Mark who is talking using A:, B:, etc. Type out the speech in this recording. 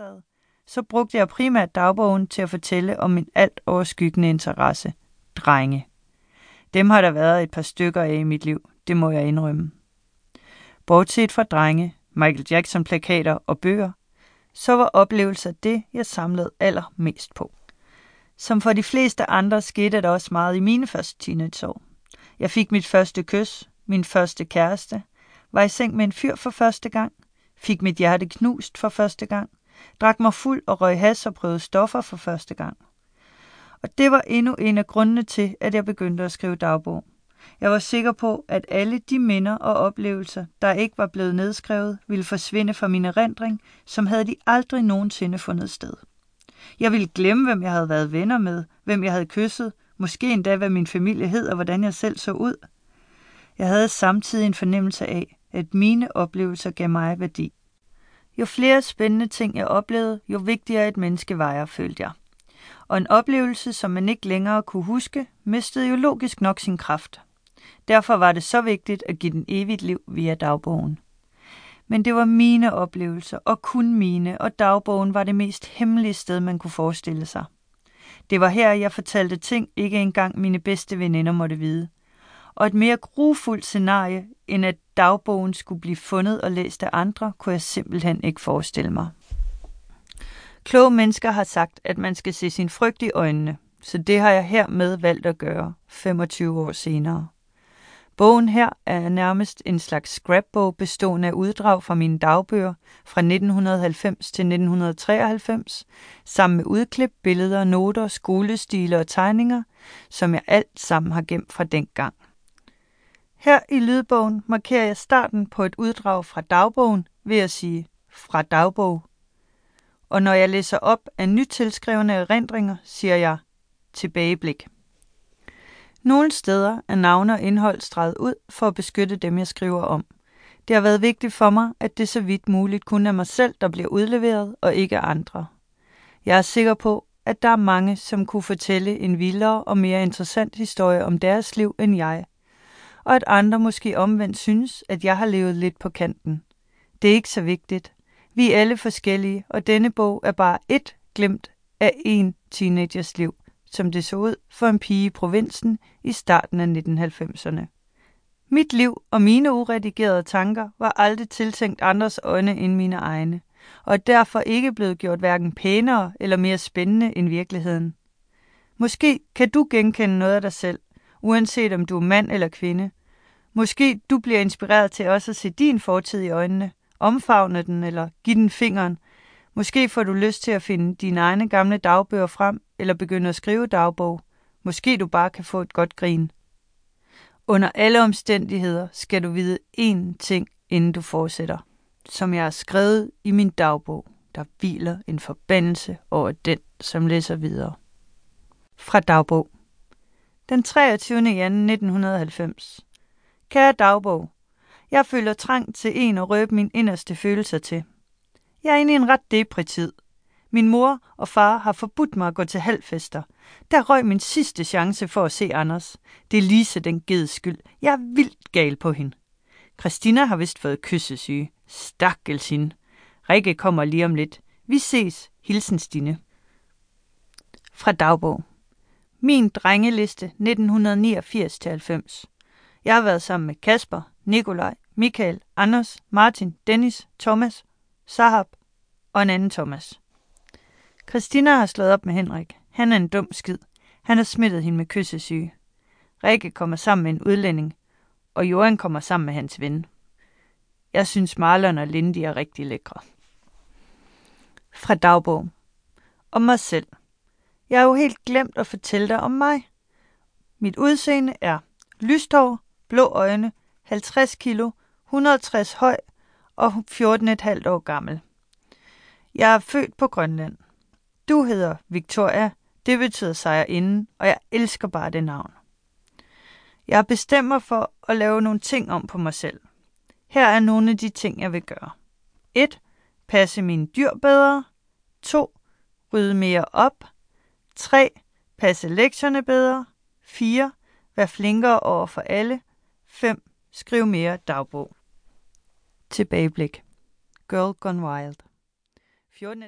A: sad, så brugte jeg primært dagbogen til at fortælle om min alt overskyggende interesse. Drenge. Dem har der været et par stykker af i mit liv, det må jeg indrømme. Bortset fra drenge, Michael Jackson-plakater og bøger, så var oplevelser det, jeg samlede allermest på. Som for de fleste andre skete der også meget i mine første teenageår. Jeg fik mit første kys, min første kæreste, var i seng med en fyr for første gang, fik mit hjerte knust for første gang, drak mig fuld og røg has og prøvede stoffer for første gang. Og det var endnu en af grundene til, at jeg begyndte at skrive dagbog. Jeg var sikker på, at alle de minder og oplevelser, der ikke var blevet nedskrevet, ville forsvinde fra min erindring, som havde de aldrig nogensinde fundet sted. Jeg ville glemme, hvem jeg havde været venner med, hvem jeg havde kysset, måske endda, hvad min familie hed og hvordan jeg selv så ud. Jeg havde samtidig en fornemmelse af, at mine oplevelser gav mig værdi. Jo flere spændende ting jeg oplevede, jo vigtigere et menneske var jeg, følte jeg. Og en oplevelse, som man ikke længere kunne huske, mistede jo logisk nok sin kraft. Derfor var det så vigtigt at give den evigt liv via dagbogen. Men det var mine oplevelser, og kun mine, og dagbogen var det mest hemmelige sted, man kunne forestille sig. Det var her, jeg fortalte ting, ikke engang mine bedste veninder måtte vide. Og et mere grufuldt scenarie, end at dagbogen skulle blive fundet og læst af andre, kunne jeg simpelthen ikke forestille mig. Kloge mennesker har sagt, at man skal se sin frygt i øjnene, så det har jeg hermed valgt at gøre, 25 år senere. Bogen her er nærmest en slags scrapbog bestående af uddrag fra mine dagbøger fra 1990 til 1993, sammen med udklip, billeder, noter, skolestile og tegninger, som jeg alt sammen har gemt fra dengang. Her i lydbogen markerer jeg starten på et uddrag fra dagbogen ved at sige fra dagbog. Og når jeg læser op af nytilskrevne erindringer, siger jeg tilbageblik. Nogle steder er navne og indhold streget ud for at beskytte dem, jeg skriver om. Det har været vigtigt for mig, at det så vidt muligt kun er mig selv, der bliver udleveret, og ikke andre. Jeg er sikker på, at der er mange, som kunne fortælle en vildere og mere interessant historie om deres liv end jeg, og at andre måske omvendt synes, at jeg har levet lidt på kanten. Det er ikke så vigtigt. Vi er alle forskellige, og denne bog er bare et glemt af en teenagers liv som det så ud for en pige i provinsen i starten af 1990'erne. Mit liv og mine uredigerede tanker var aldrig tiltænkt andres øjne end mine egne, og er derfor ikke blevet gjort hverken pænere eller mere spændende end virkeligheden. Måske kan du genkende noget af dig selv, uanset om du er mand eller kvinde. Måske du bliver inspireret til også at se din fortid i øjnene, omfavne den eller give den fingeren. Måske får du lyst til at finde dine egne gamle dagbøger frem eller begynde at skrive dagbog. Måske du bare kan få et godt grin. Under alle omstændigheder skal du vide én ting, inden du fortsætter. Som jeg har skrevet i min dagbog, der hviler en forbandelse over den, som læser videre. Fra dagbog. Den 23. januar 1990. Kære dagbog, jeg føler trang til en at røbe min inderste følelser til. Jeg er inde i en ret depri tid. Min mor og far har forbudt mig at gå til halvfester. Der røg min sidste chance for at se Anders. Det er Lise den geds skyld. Jeg er vildt gal på hende. Christina har vist fået kyssesyge. Stakkels hende. Rikke kommer lige om lidt. Vi ses. Hilsen Stine. Fra dagbog. Min drengeliste 1989-90. Jeg har været sammen med Kasper, Nikolaj, Michael, Anders, Martin, Dennis, Thomas, Sahab og en anden Thomas. Christina har slået op med Henrik. Han er en dum skid. Han har smittet hende med kyssesyge. Rikke kommer sammen med en udlænding, og Johan kommer sammen med hans ven. Jeg synes Marlon og Lindy er rigtig lækre. Fra dagbog. Om mig selv. Jeg har jo helt glemt at fortælle dig om mig. Mit udseende er lyst hår, blå øjne, 50 kilo, 160 høj og 14,5 år gammel. Jeg er født på Grønland. Du hedder Victoria, det betyder sejrinde, og jeg elsker bare det navn. Jeg bestemmer for at lave nogle ting om på mig selv. Her er nogle af de ting, jeg vil gøre. 1. Passe mine dyr bedre. 2. Rydde mere op. 3. Passe lektierne bedre. 4. Vær flinkere over for alle. 5. Skriv mere dagbog. Tilbageblik. Girl Gone Wild. 14.